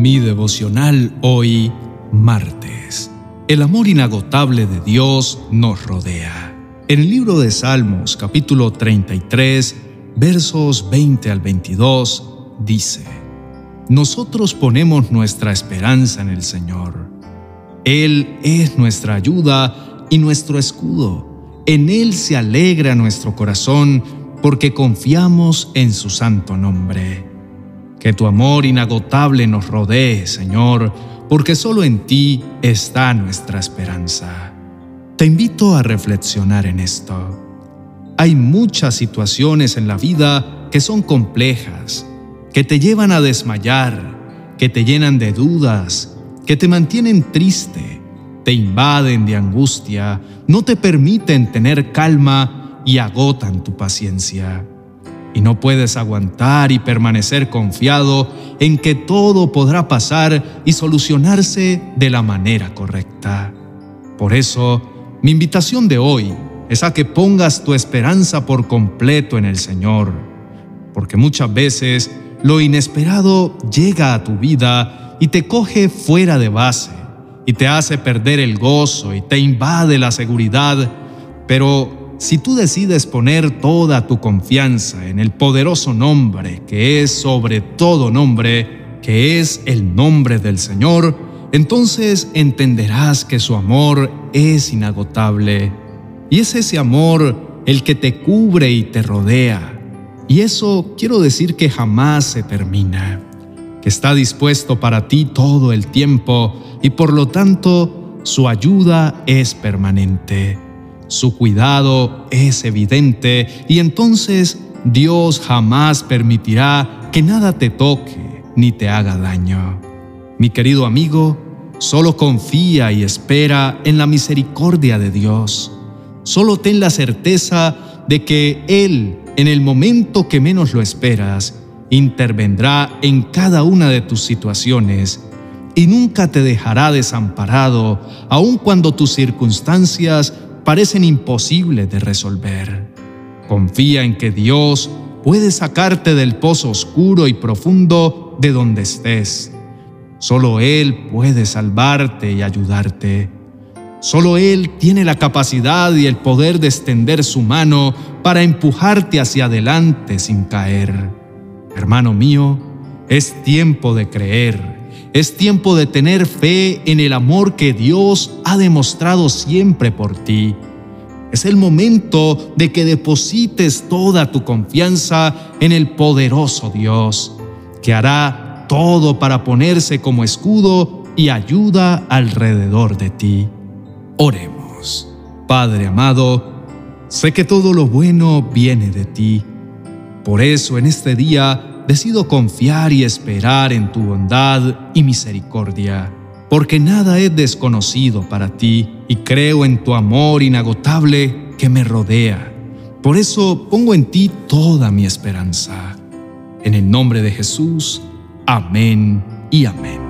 Mi devocional hoy, martes. El amor inagotable de Dios nos rodea. En el libro de Salmos, capítulo 33, versos 20 al 22, dice, Nosotros ponemos nuestra esperanza en el Señor. Él es nuestra ayuda y nuestro escudo. En Él se alegra nuestro corazón porque confiamos en su santo nombre. Que tu amor inagotable nos rodee, Señor, porque solo en ti está nuestra esperanza. Te invito a reflexionar en esto. Hay muchas situaciones en la vida que son complejas, que te llevan a desmayar, que te llenan de dudas, que te mantienen triste, te invaden de angustia, no te permiten tener calma y agotan tu paciencia y no puedes aguantar y permanecer confiado en que todo podrá pasar y solucionarse de la manera correcta. Por eso, mi invitación de hoy es a que pongas tu esperanza por completo en el Señor, porque muchas veces lo inesperado llega a tu vida y te coge fuera de base y te hace perder el gozo y te invade la seguridad, pero si tú decides poner toda tu confianza en el poderoso nombre que es sobre todo nombre, que es el nombre del Señor, entonces entenderás que su amor es inagotable. Y es ese amor el que te cubre y te rodea. Y eso quiero decir que jamás se termina, que está dispuesto para ti todo el tiempo y por lo tanto su ayuda es permanente su cuidado es evidente y entonces Dios jamás permitirá que nada te toque ni te haga daño. Mi querido amigo, solo confía y espera en la misericordia de Dios. Solo ten la certeza de que Él, en el momento que menos lo esperas, intervendrá en cada una de tus situaciones y nunca te dejará desamparado, aun cuando tus circunstancias parecen imposibles de resolver. Confía en que Dios puede sacarte del pozo oscuro y profundo de donde estés. Solo Él puede salvarte y ayudarte. Solo Él tiene la capacidad y el poder de extender su mano para empujarte hacia adelante sin caer. Hermano mío, es tiempo de creer es tiempo de tener fe en el amor que Dios ha demostrado siempre por ti. Es el momento de que deposites toda tu confianza en el poderoso Dios, que hará todo para ponerse como escudo y ayuda alrededor de ti. Oremos. Padre amado, sé que todo lo bueno viene de ti. Por eso en este día decido confiar y esperar en tu bondad y misericordia, porque nada es desconocido para ti y creo en tu amor inagotable que me rodea. Por eso pongo en ti toda mi esperanza. En el nombre de Jesús, amén y amén.